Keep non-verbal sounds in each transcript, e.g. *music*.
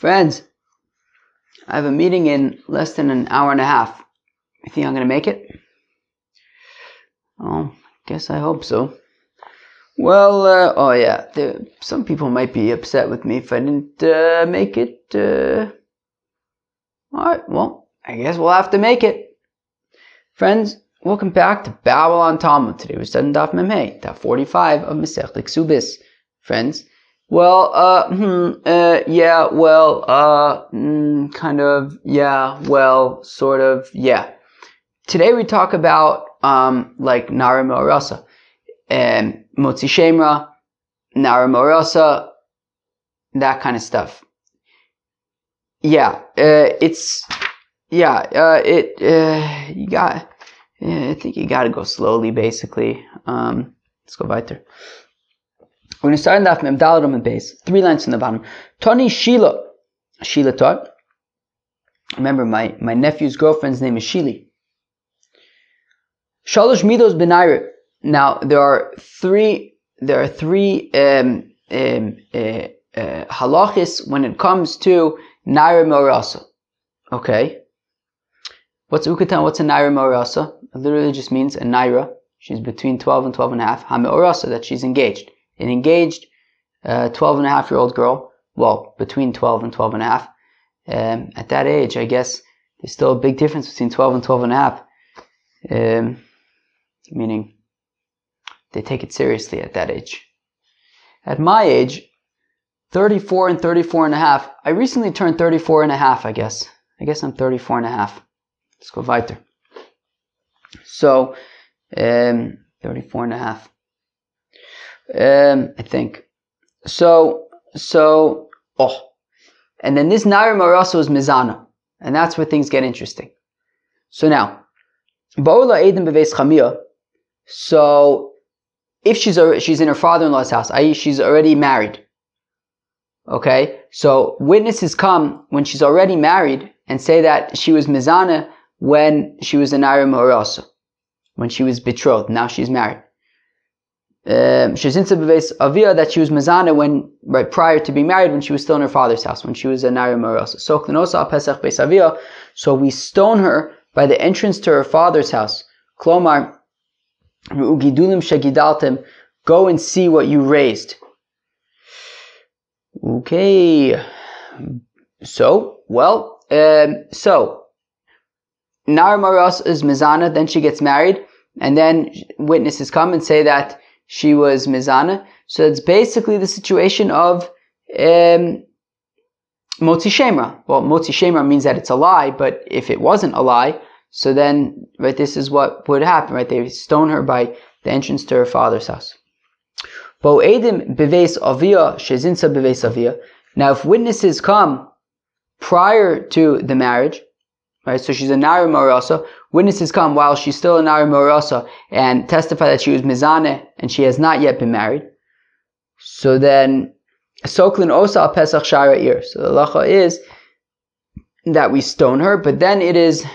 Friends, I have a meeting in less than an hour and a half. You think I'm going to make it? Oh, guess I hope so. Well, uh, oh yeah, some people might be upset with me if I didn't uh, make it. Uh... Alright, well, I guess we'll have to make it. Friends, welcome back to Babylon Talmud. Today we're studying Daf Memhei, Daf 45 of Masech Subis. Friends, well, uh, hmm, uh, yeah, well, uh, mm, kind of, yeah, well, sort of, yeah. Today we talk about, um, like Nara Morasa, and Motzi Shemra, Nara Morasa, that kind of stuff. Yeah, uh, it's, yeah, uh, it, uh, you got, yeah, I think you gotta go slowly, basically. Um, let's go weiter. We're going to start in the Mem Daladam and base, three lines from the bottom. Tony Sheila. Sheila taught. Remember, my, my nephew's girlfriend's name is Shili. Shalosh Midos Benaira. Now, there are three, there are three, um, um, uh, uh, halachis when it comes to Naira Morasa. Okay? What's Ukatan? What's a Naira Morasa? It literally just means a Naira. She's between 12 and 12 and a half. Hameorasa, that she's engaged an engaged uh, 12 and a half year old girl, well, between 12 and 12 and a half, um, at that age, I guess there's still a big difference between 12 and 12 and a half. Um, meaning they take it seriously at that age. At my age, 34 and 34 and a half, I recently turned 34 and a half, I guess. I guess I'm 34 and a half. Let's go weiter. So, um, 34 and a half. Um, I think. So, so, oh. And then this Nair Maraso is Mizana. And that's where things get interesting. So now, Ba'ula Edim Beves Chamia. So, if she's already, she's in her father-in-law's house, i.e. she's already married. Okay? So, witnesses come when she's already married and say that she was Mizana when she was a Nair Maraso. When she was betrothed. Now she's married. Um, Shezinsa beves avia that she was mazana when right prior to being married when she was still in her father's house when she was a nari marosa. So pesach avia. So we stone her by the entrance to her father's house. Klomar ugidulim shegidaltem. Go and see what you raised. Okay. So well, um, so Nar Maros is Mizana, then she gets married, and then witnesses come and say that she was mizana. So it's basically the situation of um, motzi shemra. Well, motzi shemra means that it's a lie, but if it wasn't a lie, so then right, this is what would happen. Right, they stone her by the entrance to her father's house. Beves avia shezinsa avia. Now, if witnesses come prior to the marriage, right? So she's a nari marasa. Witnesses come while she's still a nari marasa and testify that she was mizane and she has not yet been married. So then, soklin osa pesach shara. So the lacha is that we stone her, but then it is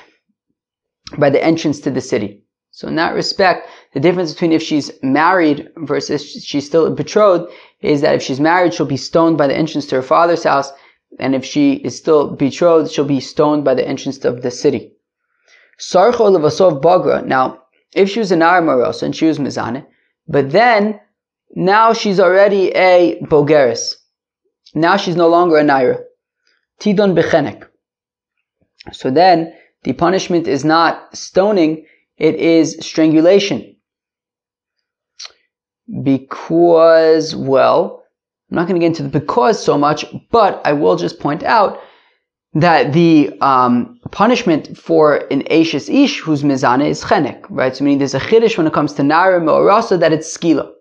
by the entrance to the city. So in that respect, the difference between if she's married versus she's still betrothed is that if she's married, she'll be stoned by the entrance to her father's house and if she is still betrothed, she'll be stoned by the entrance of the city. Sarcho levasov bagra. Now, if she was an Aramaros and she was mizane, but then now she's already a bogeris. Now she's no longer a naira. Tidon bechenek. So then the punishment is not stoning, it is strangulation. Because, well, I'm not going to get into the because so much, but I will just point out that the um, punishment for an Ashes Ish whose Mizana is Chenek, right? So meaning there's a Chiddush when it comes to Naira or Rasa that it's Skila.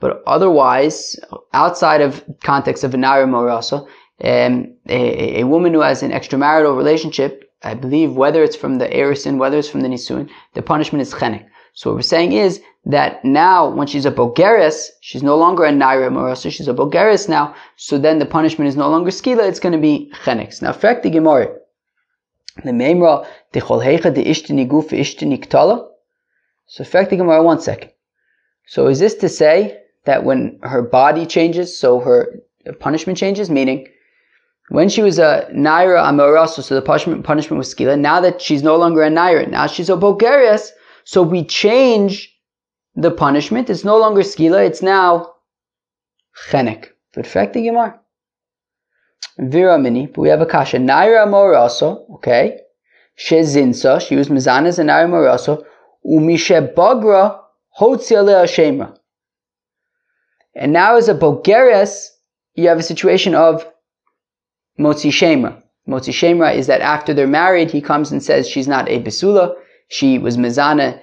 But otherwise, outside of context of a Naira or Rasa, um, a, a, woman who has an extramarital relationship, I believe whether it's from the Erison, whether it's from the Nisun, the punishment is Chenek. So what we're saying is that now when she's a Bogeres, she's no longer a Naira Morasa, she's a Bogeres now, so then the punishment is no longer Skila, it's going to be Chenex. Now, fact the Gemara. The Memra, the Cholhecha, the Ishtini Guf, Ishtini Ktala. So, fact the Gemara, one second. So, is this to say that when her body changes, so her punishment changes, meaning when she was a naira amorosa, so the punishment, punishment was skila. Now that she's no longer a naira, now she's a bogeres, so we change the punishment. It's no longer skila, it's now chenek. Perfecti Gemara. Vira mini, but we have a kasha. Naira amorosa, okay. She Shezinsa, she was mizanas and naira amorosa. Umishe bagra hotzia shemra. And now as a bogeres, you have a situation of Motzi Shemra. Motzi Shemra is that after they're married, he comes and says she's not a Besula, she was Mizana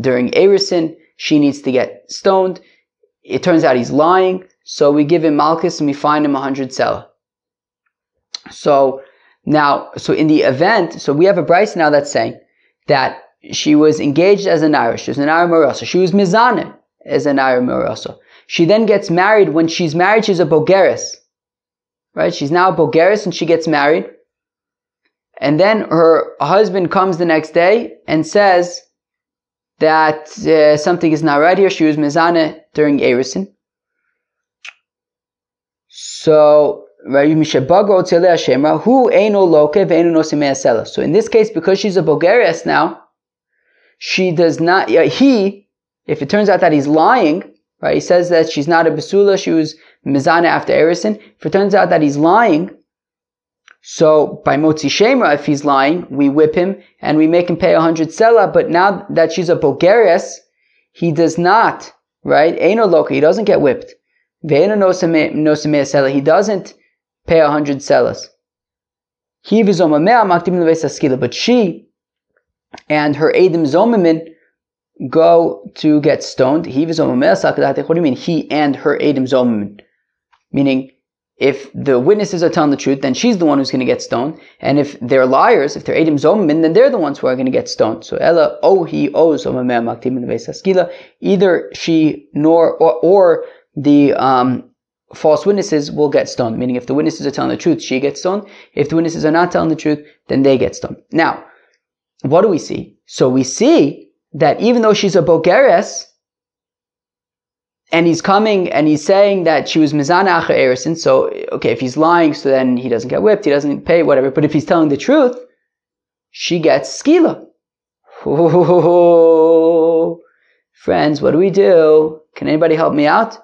during Erison, she needs to get stoned. It turns out he's lying, so we give him Malchus and we find him a hundred selah. So now, so in the event, so we have a Bryce now that's saying that she was engaged as an Irish, she was an Irish Marasa, she was Mizana as an Irish Marasa. She then gets married. When she's married, she's a Bogeris right? She's now a Bulgaris and she gets married. And then her husband comes the next day and says that uh, something is not right here. She was mezane during Erison. So, so in this case, because she's a Bulgarian now, she does not, he, if it turns out that he's lying, right, he says that she's not a Basula, she was Mizana after Erison. If it turns out that he's lying, so by Motzi Shemra, if he's lying, we whip him and we make him pay a hundred selah. But now that she's a Bulgarias, he does not, right? Eino loka, he doesn't get whipped. Ve'eno nosameh selah, he doesn't pay a hundred sellahs. He but she and her Adam Zomamin go to get stoned. What do you mean? He and her Adam Zomamin. Meaning, if the witnesses are telling the truth, then she's the one who's going to get stoned. And if they're liars, if they're Adim Zomin, then they're the ones who are going to get stoned. So Ella oh he owes Either she nor or, or the um, false witnesses will get stoned. Meaning, if the witnesses are telling the truth, she gets stoned. If the witnesses are not telling the truth, then they get stoned. Now, what do we see? So we see that even though she's a Bogeres, and he's coming and he's saying that she was Mizana Acha Erison, so, okay, if he's lying, so then he doesn't get whipped, he doesn't pay, whatever. But if he's telling the truth, she gets skila. *laughs* Friends, what do we do? Can anybody help me out?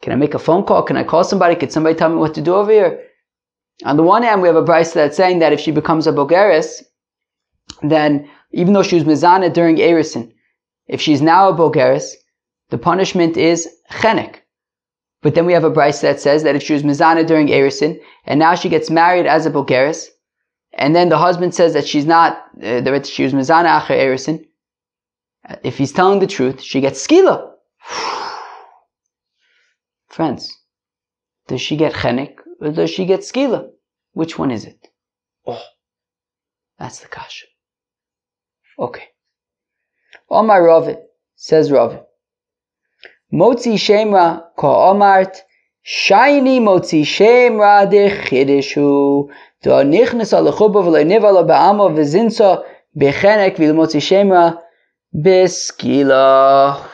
Can I make a phone call? Can I call somebody? Can somebody tell me what to do over here? On the one hand, we have a Bryce that's saying that if she becomes a Bulgaris, then even though she was Mizana during Erison, if she's now a Bulgaris, the punishment is chenek. But then we have a Bryce that says that if she was mizana during Erison, and now she gets married as a Bulgaris, and then the husband says that she's not, uh, that she was mizana acher Erison, if he's telling the truth, she gets skila. *sighs* Friends, does she get chenek or does she get skila? Which one is it? Oh, that's the kasha. Okay. On my Rav, says Rav, Motzi Shemra Ko Omart Shiny Motzi Shemra De Chidishu Nichnes Al Chuba V'lo Nivala Ba'amo V'zinso Bechenek V'il Motzi Shemra Beskila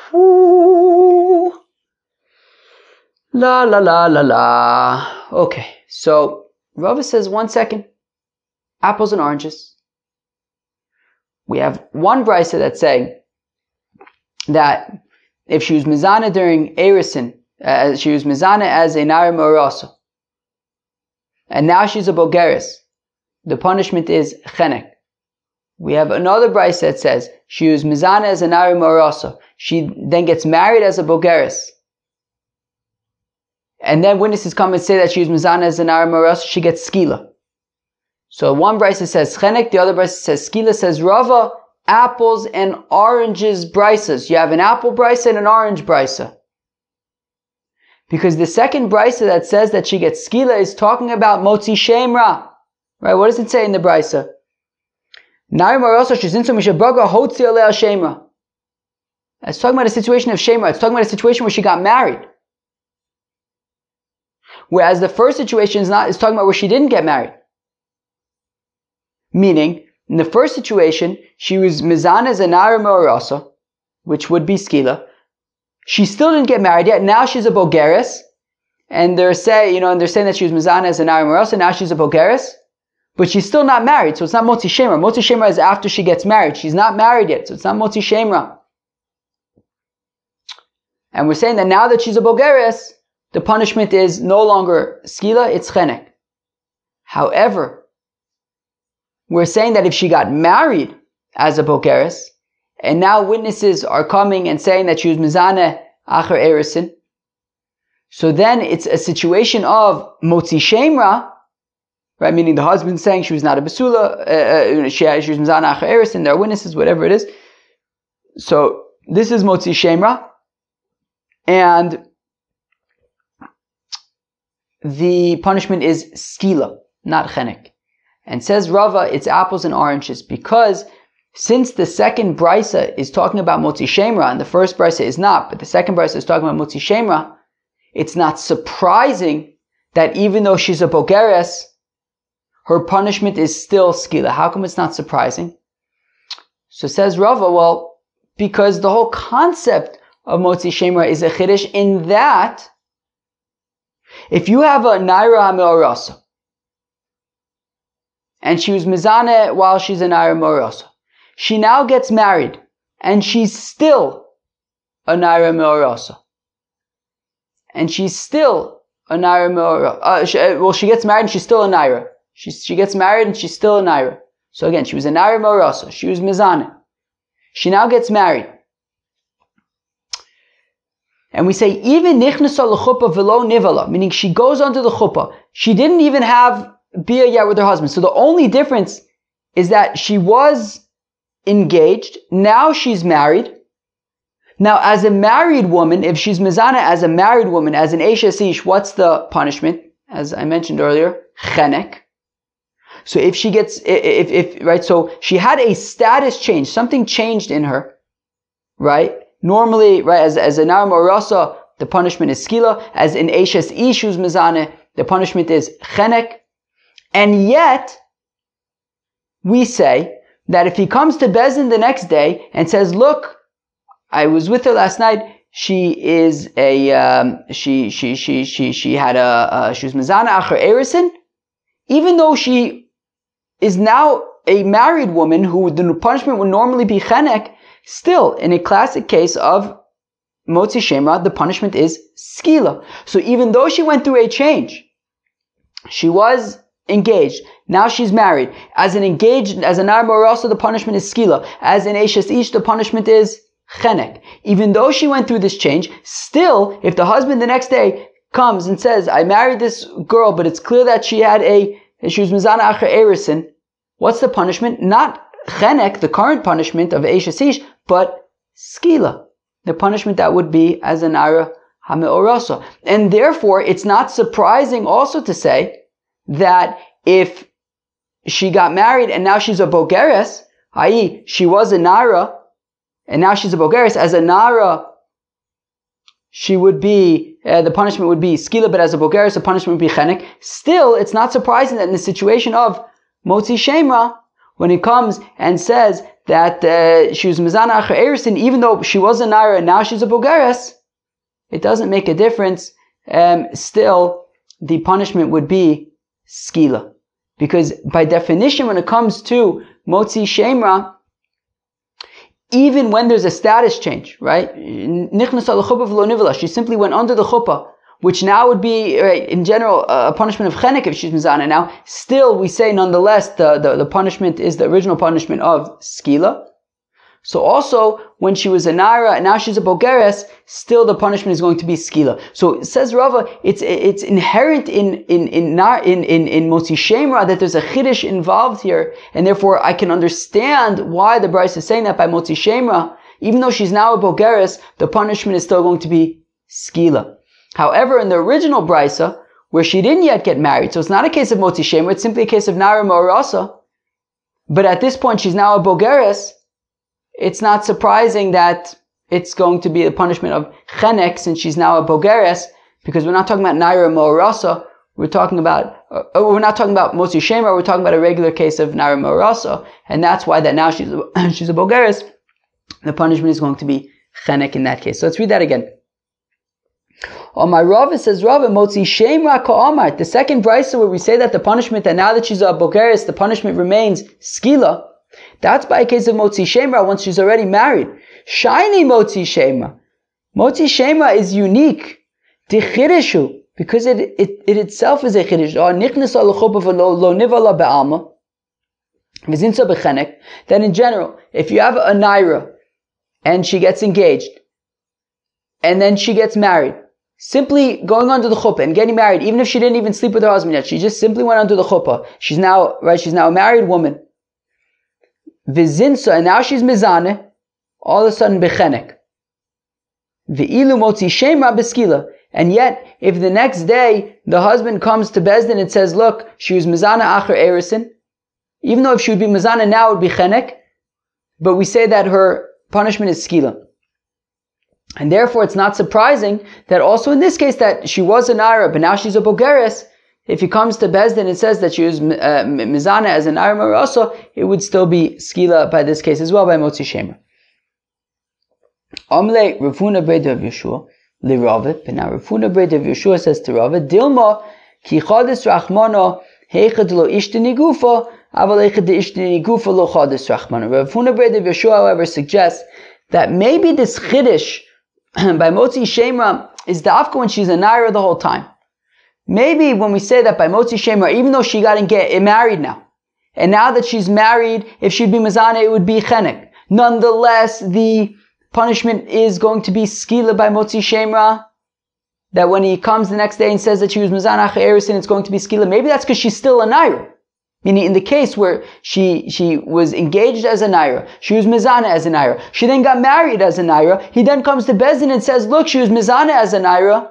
La la la la la. Okay, so Rava says one second. Apples and oranges. We have one brisa that's saying that if she was mizana during Erison, uh, she was mizana as a Nara Morosa, and now she's a Bulgaris, the punishment is chenek. We have another Bryce that says she was mizana as a Nara Morosa. She then gets married as a Bulgaris. And then witnesses come and say that she was mizana as a Nara Morosa, she gets skila. So one Bryce says chenek, the other Bryce says skila, says Rava, apples and oranges brises. You have an apple brise and an orange brise. Because the second brise that says that she gets skila is talking about motzi shemra. Right? What does it say in the brise? It's talking about a situation of shemra. It's talking about a situation where she got married. Whereas the first situation is not, it's talking about where she didn't get married. Meaning, in the first situation, she was Mizana Zanara Morasa, which would be Skila. She still didn't get married yet. Now she's a Bulgaris. and they're saying, you know, and they're saying that she was Mizana as an Naira Morasa, now she's a Bogeres, but she's still not married, so it's not Motzi Shemra. Motzi Shemra is after she gets married. She's not married yet, so it's not Motzi Shemra. And we're saying that now that she's a Bogeres, the punishment is no longer skila, it's chenek. However, we're saying that if she got married as a Bogeres, and now witnesses are coming and saying that she was Mizane Acher Erisin, so then it's a situation of Motzi Shemra, right? Meaning the husband saying she was not a Basula, uh, uh, she, she was Mizane Acher Erisin, there are witnesses, whatever it is. So this is Motzi Shemra, and the punishment is skila, not chenek. And says Rava, it's apples and oranges because since the second brisa is talking about motzi shemra and the first brisa is not, but the second brisa is talking about motzi shemra, it's not surprising that even though she's a bogeres, her punishment is still skila. How come it's not surprising? So says Rava, well, because the whole concept of motzi shemra is a chiddush in that if you have a Naira Hamilorasa, and she was Mizane while she's a Naira Morasa, she now gets married, and she's still a Naira Morasa. And she's still a Naira. Uh, she, uh, well, she gets married and she's still a Naira. She, she gets married and she's still a Naira. So again, she was a Naira Morasa. She was Mizane. She now gets married. And we say, even nichnasa l'chuppah velo nivala, meaning she goes onto the chuppah. She didn't even have bia yet with her husband. So the only difference is that she was engaged. Now she's married. Now, as a married woman, if she's mizana as a married woman, as an Ish, what's the punishment? As I mentioned earlier, chenek. So if she gets, if, if, right, so she had a status change, something changed in her, right? Normally, right, as, as an Rasa, the punishment is skila. As in Eshes Ishus Mizane, the punishment is chenek. And yet, we say that if he comes to Bezin the next day and says, look, I was with her last night, she is a, um, she, she, she, she, she had a, she was Mizana Acher Erison, even though she is now a married woman who the punishment would normally be chenek, Still, in a classic case of Motzi Shemra, the punishment is skila. So even though she went through a change, she was engaged. Now she's married. As an engaged, as an Arba also the punishment is skila. As an Eshes Ish, the punishment is chenek. Even though she went through this change, still, if the husband the next day comes and says, I married this girl, but it's clear that she had a, she was Mizana Acher Erison, what's the punishment? Not chenek, the current punishment of Eshes Ish, but skila, the punishment that would be as an ira hameorasa. And therefore, it's not surprising also to say that if she got married and now she's a bogeres, i.e., she was a nara and now she's a bogeres, as a nara, she would be, uh, the punishment would be skila, but as a bogeres, the punishment would be chenek. Still, it's not surprising that in the situation of motzi shemra, when he comes and says that uh, she was Mizana Acher even though she was a Naira and now she's a Bulgaris, it doesn't make a difference. Um, still, the punishment would be Skila. Because by definition, when it comes to Motzi Shemra, even when there's a status change, right? She simply went under the chuppah which now would be, right, in general, a punishment of chenek if she's mizana. Now, still, we say nonetheless the, the, the punishment is the original punishment of skila. So also, when she was a naira and now she's a bogeres, still the punishment is going to be skila. So says Rava, it's it's inherent in in in in in, in Shemra that there's a chiddush involved here, and therefore I can understand why the Bryce is saying that by Motzi Shemra. Even though she's now a bogeres, the punishment is still going to be skila. However, in the original brisa, where she didn't yet get married, so it's not a case of motzi Shemra, it's simply a case of nara morasa. But at this point, she's now a bogeres. It's not surprising that it's going to be a punishment of chenek since she's now a bogeres, because we're not talking about naira morasa. We're talking about, uh, we're not talking about motzi shema. We're talking about a regular case of naira morasa, and that's why that now she's a, *coughs* she's a bogeres. The punishment is going to be chenek in that case. So let's read that again. On my Rava says Rava Motzi Shem Amar. The second brisa where we say that the punishment that now that she's a Bogeris, the punishment remains skila. That's by a case of Motzi Shemra once she's already married. Shiny Motzi Shemra. Motzi Shemra is unique. Dichirishu. Because it, it, it itself is a chiddush. Then in general, if you have a naira and she gets engaged and then she gets married, simply going onto the chuppah and getting married, even if she didn't even sleep with her husband yet, she just simply went onto the chuppah. She's now, right, she's now a married woman. Vizinsa, and now she's mizane, all of a sudden bechenek. Ve'ilu motzi shemra beskila. And yet, if the next day the husband comes to Bezdin and says, look, she was mizana acher erison, even though if she would be mizana now, it would be chenek, but we say that her punishment is skila. And therefore, it's not surprising that also in this case that she was an Naira, but now she's a Bulgaris. If he comes to Bezdin it says that she was uh, Mizana as an Naira also, it would still be Skila by this case as well, by Motzi Shemer. Amle Rafuna Bred of Yeshua, Liravit, but now Rafuna Bred of Yeshua says to Ravit, Dilma, Ki Chadis Rachmana, Heichad lo Ishtini Gufa, Aval Ishtini lo Chadis Rachmana. Rafuna Bred of Yeshua, however, suggests that maybe this Chiddush *clears throat* by Motzi Shemra is the Afka when she's a Naira the whole time. Maybe when we say that by Motzi Shemra, even though she got get, eh, married now, and now that she's married, if she'd be Mazana, it would be Chenek. Nonetheless, the punishment is going to be Skila by Motzi Shemra. That when he comes the next day and says that she was Mazana Erison, it's going to be Skila. Maybe that's because she's still a Naira. Meaning in the case where she, she was engaged as a Naira, she was Mizana as a Naira, she then got married as a Naira, he then comes to Bezin and says, look, she was Mizana as a Naira.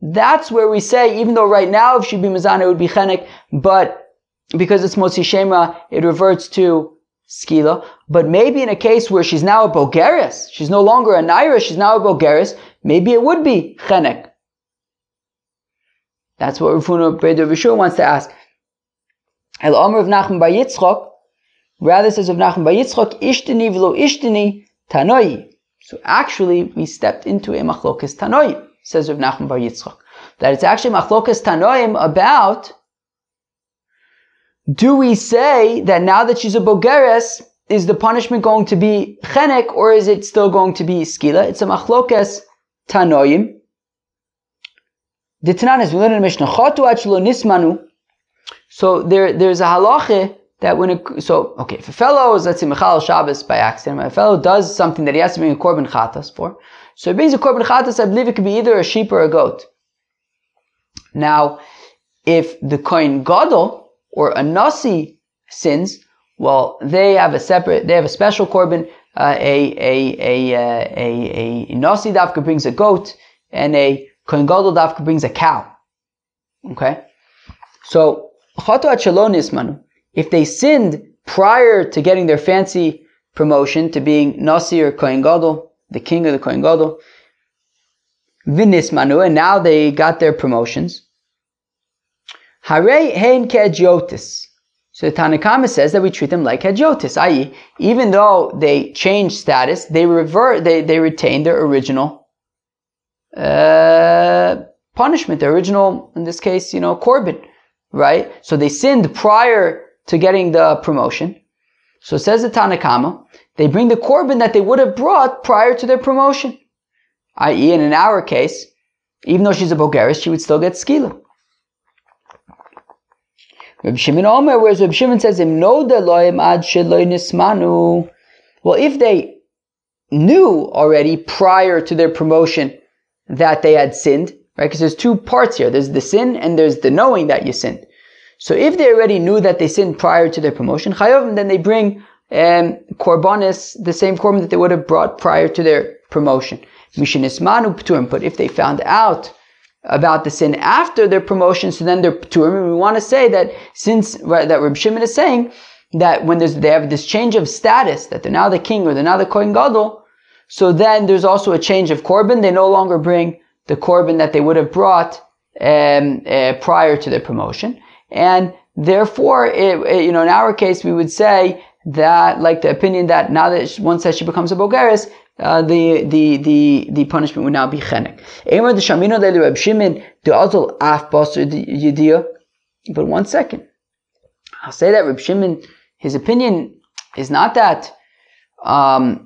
That's where we say, even though right now if she'd be Mizana, it would be Chenek, but because it's Motzi Shema, it reverts to Skila. But maybe in a case where she's now a Bulgaris, she's no longer a Naira, she's now a Bulgaris, maybe it would be Chenek. That's what Rufuna Vishur wants to ask. El Omer of Nachman Bar Yitzchok, rather says of Nachman Bar Yitzchok, Ishtini v'lo Ishtini Tanoi. So actually, we stepped into a Machlokas Tanoi, says of Nachman Bar Yitzchok. That it's actually Machlokas Tanoim about, do we say that now that she's a Bogeres, is the punishment going to be chenek or is it still going to be skila? It's a machlokas tanoim. The Tanan is we learn in Mishnah chotu nismanu so there, there's a halacha that when it, so, okay, if a fellow is, let's say, Michal Shabbos by accident, a fellow does something that he has to bring a korban chatas for, so he brings a korban chatas, I believe it could be either a sheep or a goat. Now, if the kohen gadol or a nasi sins, well, they have a separate, they have a special korban, uh, a, a, a, uh, a, a, a nasi dafka brings a goat, and a kohen gadol dafka brings a cow. Okay? So, if they sinned prior to getting their fancy promotion to being Nasi or Kohen Gadol, the king of the Kohen Gadol, Vinismanu, and now they got their promotions. Hare hein kedjotis. So the Tanakama says that we treat them like hedjotis, i.e., even though they change status, they revert, they, they retain their original uh, punishment, their original, in this case, you know, korban right? So they sinned prior to getting the promotion. So it says the Tanakama, they bring the korban that they would have brought prior to their promotion. I.e., in our case, even though she's a Bulgaris, she would still get skila. Reb Shimon Omer, whereas Reb Shimon says, ad nismanu. Well, if they knew already prior to their promotion that they had sinned, right? Because there's two parts here. There's the sin and there's the knowing that you sinned. So if they already knew that they sinned prior to their promotion, chayovim, then they bring um, korbanis, the same korban that they would have brought prior to their promotion. Mishinismanu pturim. But if they found out about the sin after their promotion, so then they're pturim. And we want to say that since that Reb Shimon is saying that when there's, they have this change of status, that they're now the king or they're now the kohen gadol, so then there's also a change of korban. They no longer bring the korban that they would have brought um, uh, prior to their promotion. And therefore, it, it, you know, in our case, we would say that, like the opinion that now that once that she becomes a Bulgaris, uh, the, the, the, the punishment would now be chenek. But one second. I'll say that Reb Shimon, his opinion is not that um,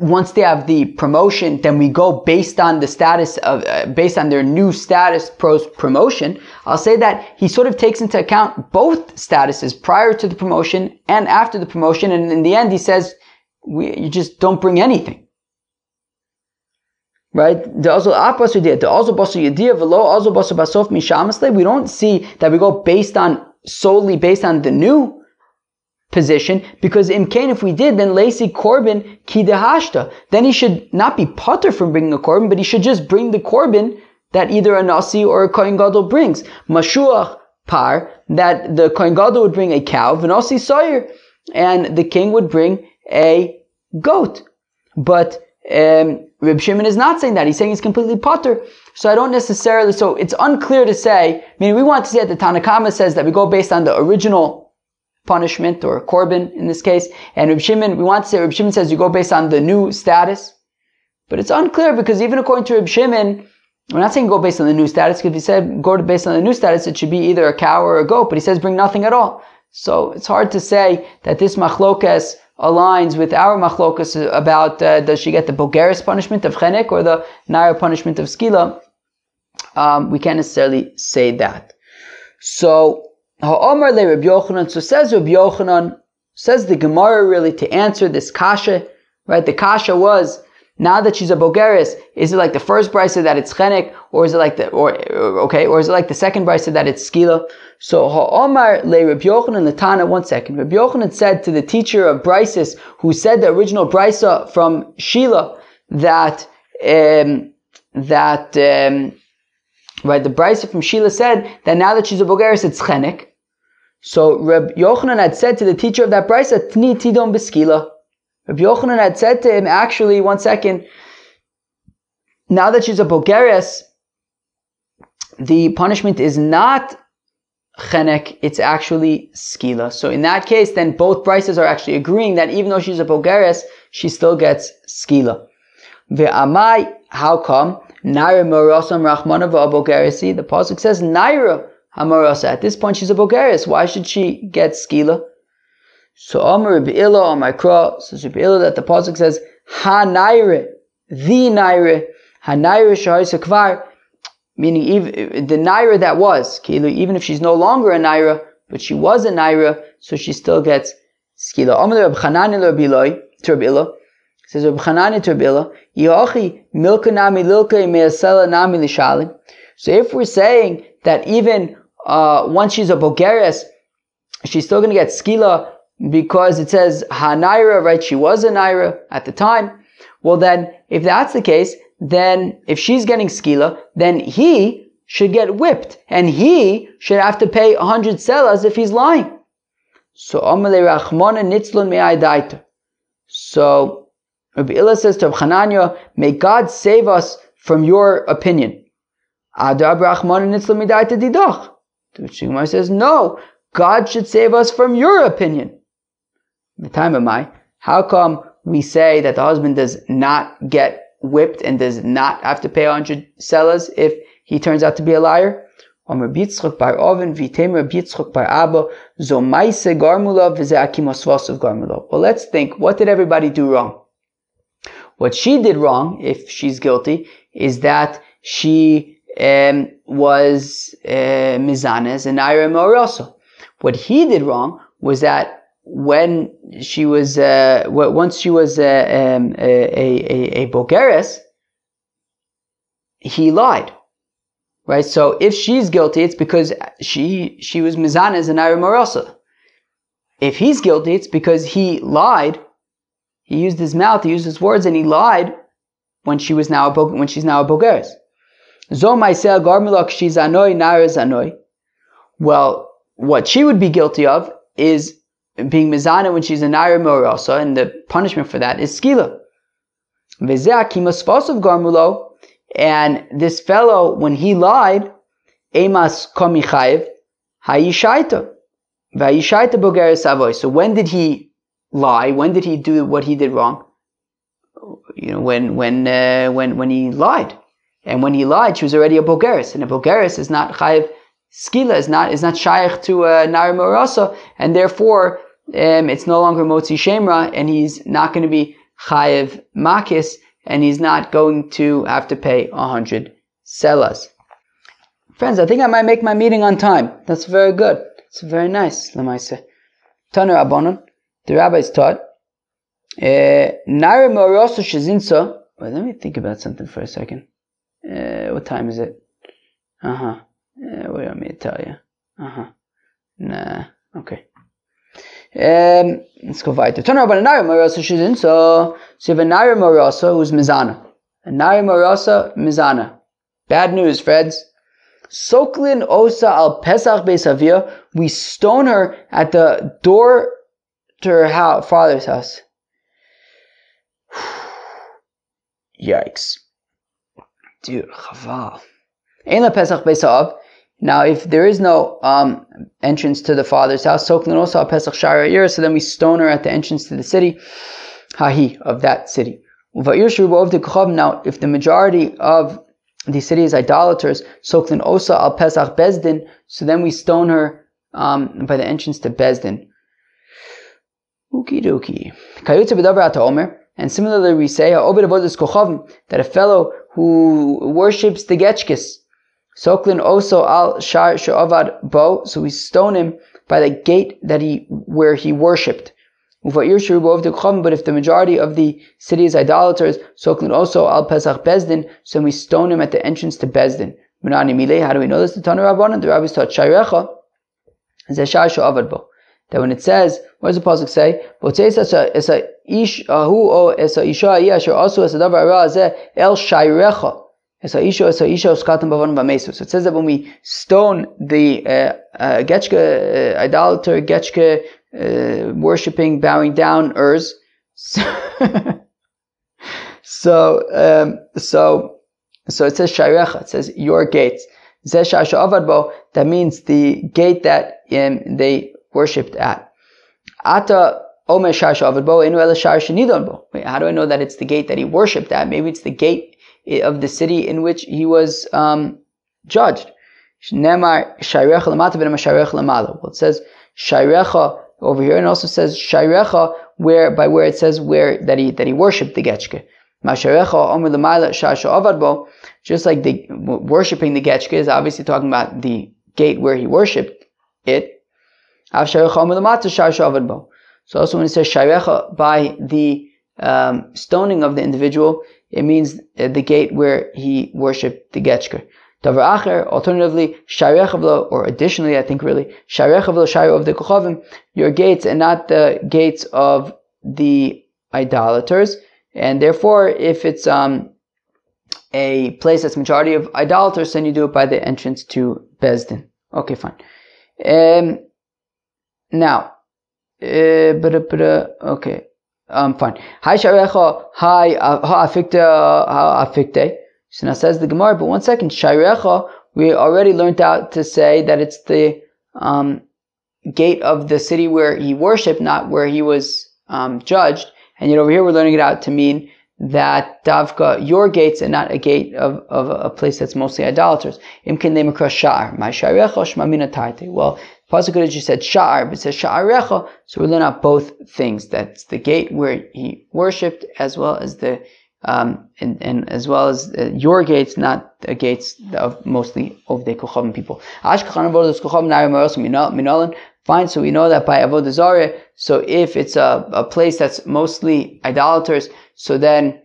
once they have the promotion, then we go based on the status of, uh, based on their new status post promotion. I'll say that he sort of takes into account both statuses prior to the promotion and after the promotion. And in the end, he says, we, you just don't bring anything. Right? We don't see that we go based on solely based on the new position because in Cain, if we did, then Lacey korban kidehashta. Then he should not be putter from bringing a korban, but he should just bring the korban that either a Nasi or a Kohen Gadol brings. Mashuach par, that the Kohen Gadol would bring a cow, V'nasi Sawyer, and the king would bring a goat. But um, Reb Shimon is not saying that. He's saying he's completely potter. So I don't necessarily, so it's unclear to say, I mean, we want to say that the Tanakhama says that we go based on the original punishment or korban in this case. And Reb Shimon, we want to say Reb Shimon says you go based on the new status, but it's unclear because even according to Reb Shimon, we're not saying go based on the new status because if he said go based on the new status, it should be either a cow or a goat, but he says bring nothing at all. So it's hard to say that this machlokas aligns with our machlokas about uh, does she get the bogeris punishment of chenek or the naira punishment of skila. Um, we can't necessarily say that. So Ha'omar le Rabbi Yochanan. So says Rabbi Yochanan, says the Gemara really to answer this kasha, right? The kasha was, now that she's a bogeris, is it like the first brisa that it's chenek, or is it like the, or, okay, or is it like the second brisa that it's skila? So Ha'omar le Rabbi Yochanan Tana, one second. Rabbi Yochanan said to the teacher of brises, who said the original brisa from Shila, that, um, that, um, right, the brisa from Shila said that now that she's a bogeris, it's chenek. So Reb Yochanan had said to the teacher of that brisa, Tni tidon beskila. Reb Yochanan had said to him, actually, one second, now that she's a Bogeres, the punishment is not chenek, it's actually skila. So in that case, then both brises are actually agreeing that even though she's a Bogeres, she still gets skila. Ve'amai, how come? Naira morosam rachmana v'abogeresi. The pasuk says naira Hamarasa. At this point, she's a Bulgarian. Why should she get skila? So Amar Illa on my cross, so Illa that the pasuk says Ha Naire, the Naire, Ha Naire Shahisa meaning even the Naira that was, even if she's no longer a Naira, but she was a Naira, so she still gets skila. Amar Reb Chanani Rabbiloi, to Rabbi says Reb Chanani to Rabbi Yochi Milka Nami Lilka Measela Nami Lishalim. So if we're saying that even uh, once she's a Bulgarias, she's still going to get skila because it says Hanaira, right? She was a Naira at the time. Well, then, if that's the case, then if she's getting skila, then he should get whipped and he should have to pay a hundred selas if he's lying. So, so Rabbi Illa says to Chananya, may God save us from your opinion. To which Gemara says, no, God should save us from your opinion. The time of my, how come we say that the husband does not get whipped and does not have to pay 100 selas if he turns out to be a liar? Well, let's think, what did everybody do wrong? What she did wrong, if she's guilty, is that she um, was uh, Mizanes and Ira Moroso. What he did wrong was that when she was, uh, once she was uh, um, a, a, a Bulgaris, he lied. Right? So if she's guilty, it's because she, she was Mizanes and Ira Moroso. If he's guilty, it's because he lied. He used his mouth, he used his words, and he lied when she was now a, when she's now a Bulgaris. Well, what she would be guilty of is being Mizana when she's a Naira Morasa, and the punishment for that is Skila. Garmulo, and this fellow, when he lied, Emas Komichayev, Hayishaita. Vayishaita Bogeres Savoy. So when did he lie? When did he do what he did wrong? you know, when when uh, when when he lied, and when he lied, she was already a bogeris, and a bogeris is not chayiv skila, is not is not shaykh to uh, nari morasa, and therefore um, it's no longer motzi shemra, and he's not going to be chayiv makis, and he's not going to have to pay a hundred selas. Friends, I think I might make my meeting on time. That's very good. It's very nice, Lamaisa. Taner Abonon, the rabbis taught, uh, Nare Moroso Shazinsa. Wait, let me think about something for a second. Uh, what time is it? Uh huh. Uh, wait, let me tell you. Uh huh. Nah. Okay. Um, let's go weiter. Taner Abonon, Nare Moroso Shazinsa. So so you have a Nare Moroso who's Mizana. A Nare Moroso Mizana. Bad news, Freds. Soklin Osa al Pesach Beisavia, we stone her at the door to her house, father's house. *sighs* Yikes. Dude, chaval. Ein Pesach Beisav. Now, if there is no um, entrance to the father's house, Soklin Osa al Pesach Shara so then we stone her at the entrance to the city, Hahi, of that city. Now, if the majority of the city is idolaters, Soklin Osa al Pesach Bezdin, so then we stone her um, by the entrance to Bezdin. Okie dokie. And similarly, we say oh, that a fellow who worships the Getchkis, Soklin also al shar she'avad bo, so we stone him by the gate that he where he worshipped. But if the majority of the city is idolaters, so also al Pesach Bezdin, so we stone him at the entrance to Bezdin. How do we know this? The Tanu Rabbanan, the rabbis taught Shayrecha, that when it says, what does the pasuk say? El shayrecha. So it says that when we stone the uh, uh, Getchka, uh, idolater, Getchka, uh, worshipping, bowing down Urs. *laughs* So, um, so, so it says Shairecha, it says your gates. That means the gate that um, they worshipped at. Ata How do I know that it's the gate that he worshipped at? Maybe it's the gate of the city in which he was um, judged. Well, it says Shairecha over here, and also says Shairecha, where by where it says where that he that he worshipped the Getchke. Just like the worshipping the Getchke is obviously talking about the gate where he worshipped it. So also when it says Shairecha by the um, stoning of the individual, it means uh, the gate where he worshipped the Getchker. Davar acher, alternatively, sharechavlo, or additionally, I think really, sharechavlo shayro of the kochavim, your gates and not the gates of the idolaters. And therefore, if it's um, a place that's majority of idolaters, then you do it by the entrance to Bezdin. Okay, fine. Um, now, uh, uh, okay, um, fine. Hi sharecha, hi ha afikte, ha afikte. So now says the Gemara, but one second, Shairecha, we already learned out to say that it's the um, gate of the city where he worshipped, not where he was um, judged. And yet over here we're learning it out to mean that davka your gates and not a gate of, of a place that's mostly idolaters. Imkin sha'ar. My sha'arecha shmamina. Well, Pasuk just said sha'ar, but it says sha'arecha. So we learn out both things. That's the gate where he worshipped as well as the um, and, and, as well as uh, your gates, not the gates of mostly of the Kocham people. Fine, so we know that by Avodah Zarah, so if it's a, a place that's mostly idolaters, so then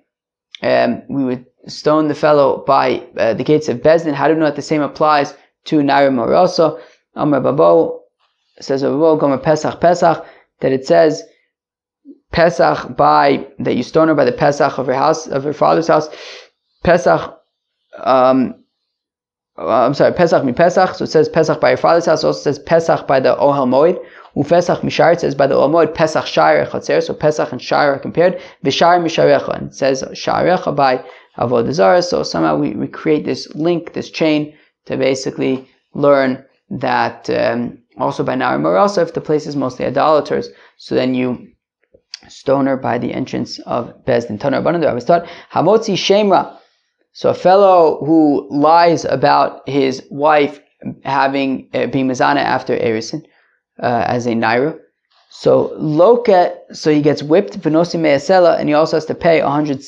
um, we would stone the fellow by uh, the gates of Bezdin. How do we know that the same applies to Naira Morosa? Amar Babo says Gomer Pesach Pesach that it says Pesach by that you stone her by the Pesach of her house of her father's house. Pesach, um, uh, I'm sorry, Pesach mi Pesach. So it says Pesach by your father's house. Also says Pesach by the Ohel Moed. Ufesach mishar. It says by the Ohel Moed Pesach Shire Chatzer. So Pesach and Shire are compared. Vishar misharecha. And it says Sharecha by Avodah Zarah. So somehow we, we create this link, this chain to basically learn that um, also by Nara Marasa, if the place is mostly idolaters, so then you stone her by the entrance of Bezdin. Tanar Rabbanan, I was taught, Hamotzi Shemra. So a fellow who lies about his wife having uh, being Mazana after Erisin uh, as a Naira. So Loke, so he gets whipped, Venosi Me'asela, and he also has to pay a hundred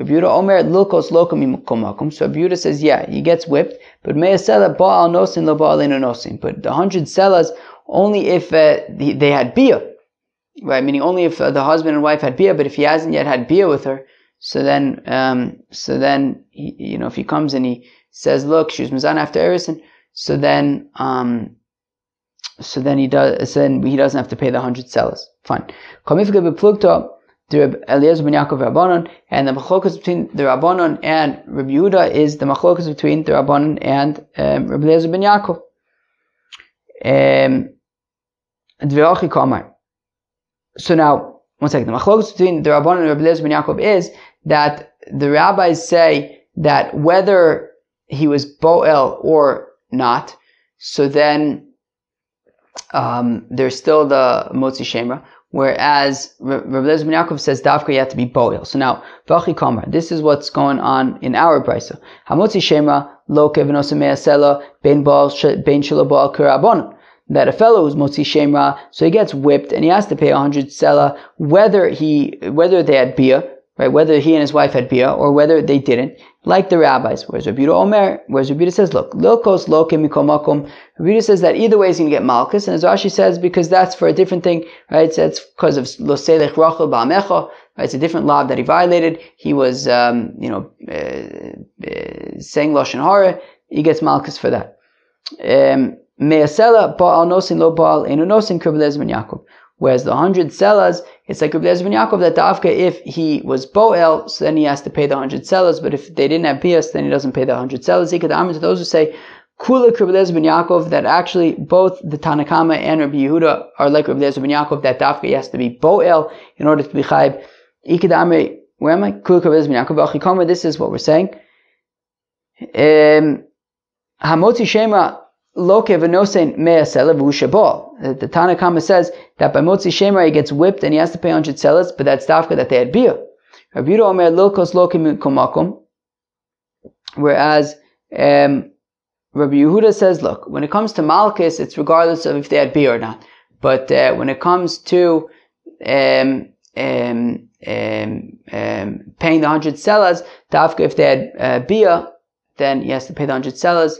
selas. Rebuta Omer Lilkos Lokum So Rebuta says, yeah, he gets whipped, but Me'asela Ba'al Nosin Lo Ba'al Nosin. But the hundred selas only if uh, they had Bia. Right, meaning only if uh, the husband and wife had Bia, but if he hasn't yet had Bia with her, so then, um, so then, he, you know, if he comes and he says, look, she was Mizan after Erison, so then, um, so then he does, so then he doesn't have to pay the hundred selas. Fine. The Eliezer ben Yaakov Rabbanon, and the machlokas between the Rabbanon and Rabbi Yehuda is the machlokas between the Rabbanon and um, Rabbi Eliezer ben Yaakov. Um, so now, one second. The machlokas between the Rabbanon and Rabbi Eliezer ben Yaakov is that the rabbis say that whether he was Boel or not, so then um, there's still the Motzi Shemra. Whereas Rabbi Lezer ben Yaakov says Dafka you have to be Boil. So now, Vachi Kamar, this is what's going on in our brisa. Hamotzi Shemra, Loke v'nosamea sela, ben Baal, ben Shalobaal Kurabon. That a fellow who's Motzi Shemra, so he gets whipped and he has to pay a hundred sela, whether he, whether they had bia, right? Whether he and his wife had bia or whether they didn't, like the rabbis. Whereas Rabbi Omer, whereas Rabbi says, look, lilkos lokim mikomakum. Rabbi says that either way he's going to get malchus, and as Rashi says, because that's for a different thing, right? It's because of loselech rachel ba'amecha, right? It's a different law that he violated. He was, um, you know, uh, uh, saying lashon hara. He gets malchus for that. Um, Me'asela ba'al nosin lo ba'al enu nosin kribbelez ben Yaakov. Whereas the hundred selas, it's like Rabbi ben Yaakov that Dafka, if he was Boel, so then he has to pay the hundred selas. But if they didn't have Bias, then he doesn't pay the hundred selas. He could to those who say Kula Rabbi ben Yaakov that actually both the Tanakama and Rabbi Yehuda are like Rabbi ben Yaakov that Dafka has to be Boel in order to be Chayb. Ikadame, where am I? Kula Rabbi ben Yaakov. This is what we're saying. Um, Hamoti Shema Loke v'nosein mea sela The Tanakama says that by Motzi Shemra he gets whipped and he has to pay 100 selas, but that's dafka that they had bia. Rabbi Omer lilkos lokim. Whereas um, Rabbi Yehuda says, look, when it comes to Malchus, it's regardless of if they had bia or not. But uh, when it comes to um, um, um, um, paying the 100 selas, dafka if they had uh, bia, then he has to pay the 100 selas.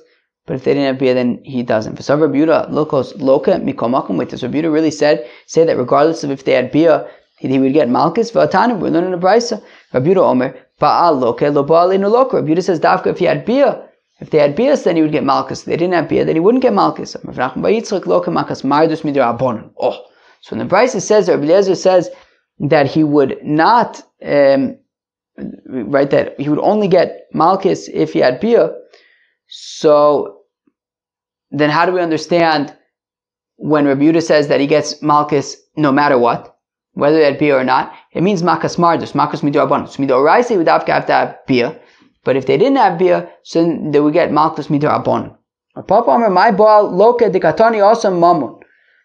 But if they didn't bia, then he doesn't. For some Rabbi Lokos Loka Mikomakum, wait, does Rabbi really said say that regardless of if they had bia, he, would get Malchus? V'atanu, we're learning the Brisa. Rabbi Omer, Ba'al Loke, Lo Ba'al Inu Loka. Rabbi says, Dafka, if he had bia, if they had bia, then he would get Malchus. If they didn't have bia, then he wouldn't get Malchus. Oh. So when the Brisa says, Rabbi Eliezer says that he would not, um, right, that he would only get Malchus if he had bia. So then how do we understand when Rebuta says that he gets Malchus no matter what, whether that be or not? It means Makas Mardus, Makas Midorabanus. Midoraisi would have to have bia, but if they didn't have bia, so then they would get Malchus Midorabon. Papa Omer, my ball, Loke Dikatani also Mamun.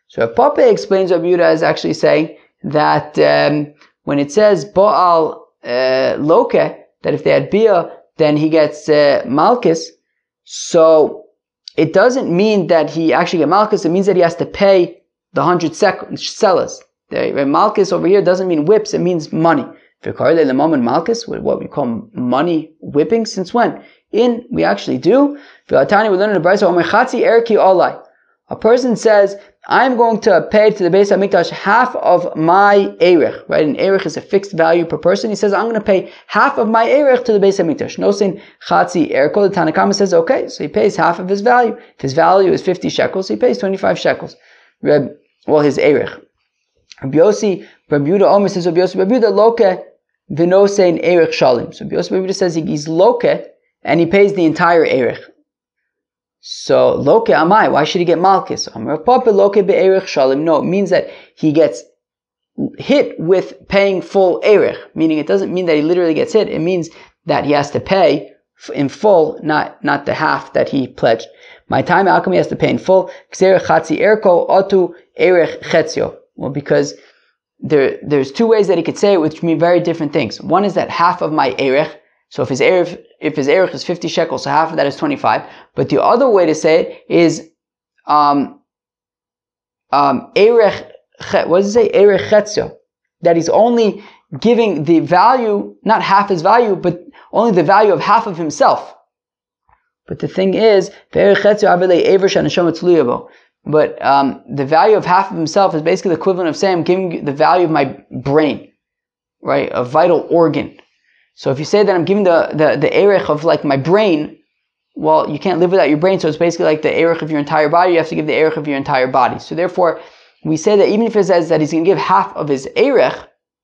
So Papa explains Rebuta is actually saying that um, when it says Baal uh, Loke, that if they had bia, then he gets uh, Malchus. So it doesn't mean that he actually get Malchus, it means that he has to pay the hundred selas. The Malchus over here doesn't mean whips, it means money. the moment Malchus, what we call money whipping, since when? In, we actually do. we learn in the Brisa, A person says, I'm going to pay to the Beis Hamikdash half of my Erech, right? An Erech is a fixed value per person. He says, I'm going to pay half of my Erech to the Beis Hamikdash. No saying Chatzi Erko. The Tanakama says, okay, so he pays half of his value. If his value is 50 shekels, he pays 25 shekels. Reb, well, his Erech. Rabbi Yossi, Rabbi Omer says, Rabbi Yossi, Rabbi Loke, Vinosein Erech Shalim. So Rabbi Rabbi says he's Loke, and he pays the entire Erech. So loke amai, why should he get malchus? Papa loke be'erich shalim. No, it means that he gets hit with paying full erich, meaning it doesn't mean that he literally gets hit. It means that he has to pay in full, not not the half that he pledged. My time he has to pay in full? chatzi erko otu erich chetzio. Well, because there, there's two ways that he could say it, which mean very different things. One is that half of my erech, so if his erech, if his is 50 shekels, so half of that is 25. But the other way to say it is, um, um, erech, what does it say? Erech chetzio. That he's only giving the value, not half his value, but only the value of half of himself. But the thing is, but um, the value of half of himself is basically the equivalent of saying I'm giving the value of my brain, right? A vital organ. So if you say that I'm giving the, the, the erech of like my brain, well, you can't live without your brain, so it's basically like the erech of your entire body, you have to give the erech of your entire body. So therefore, we say that even if it says that he's going to give half of his erech,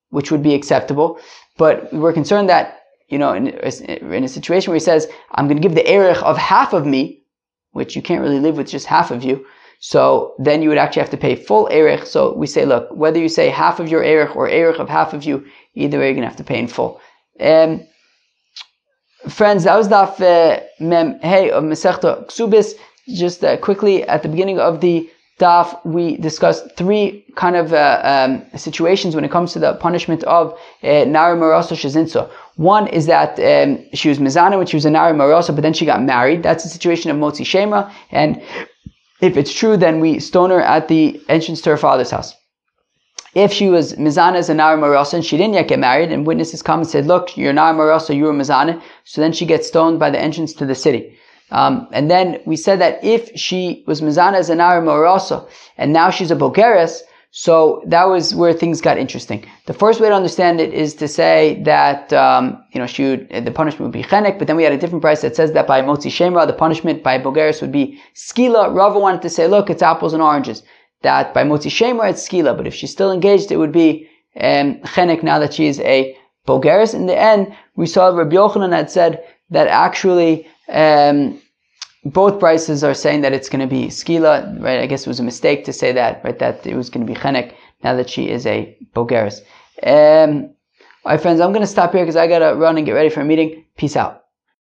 which would be acceptable, but we're concerned that, you know, in, in a situation where he says, I'm going to give the erech of half of me, which you can't really live with just half of you, so then you would actually have to pay full erech. So we say, look, whether you say half of your erech or erech of half of you, either way you're going to have to pay in full. Um, friends, that was daf uh, mem hey of Masechta Ksubis. Just uh, quickly at the beginning of the daf, we discussed three kind of uh, um, situations when it comes to the punishment of uh, Nari Marasa Shazinsa. One is that um, she was Mizana when she was a Nari Marasa, but then she got married. That's the situation of Motzi Shema. And if it's true, then we stone her at the entrance to her father's house. If she was Mizana as a Nara Marasa and she didn't yet get married, and witnesses come and said, look, you're Nara Marasa, you're Mizana, so then she gets stoned by the entrance to the city. Um, and then we said that if she was Mizana as a Nara Marasa, and now she's a Bogeres, so that was where things got interesting. The first way to understand it is to say that um, you know she would, the punishment would be chenek, but then we had a different price that says that by motzi shemra the punishment by bogeris would be skila. Rava wanted to say, look, it's apples and oranges. That by motzi shemra it's skila, but if she's still engaged, it would be um, now that she is a bogeris. In the end, we saw Rabbi Yochanan had said that actually. Um, both prices are saying that it's going to be skila, right? I guess it was a mistake to say that, right? That it was going to be chenek now that she is a bogeris. Um, all right, friends, I'm going to stop here because I got to run and get ready for a meeting. Peace out.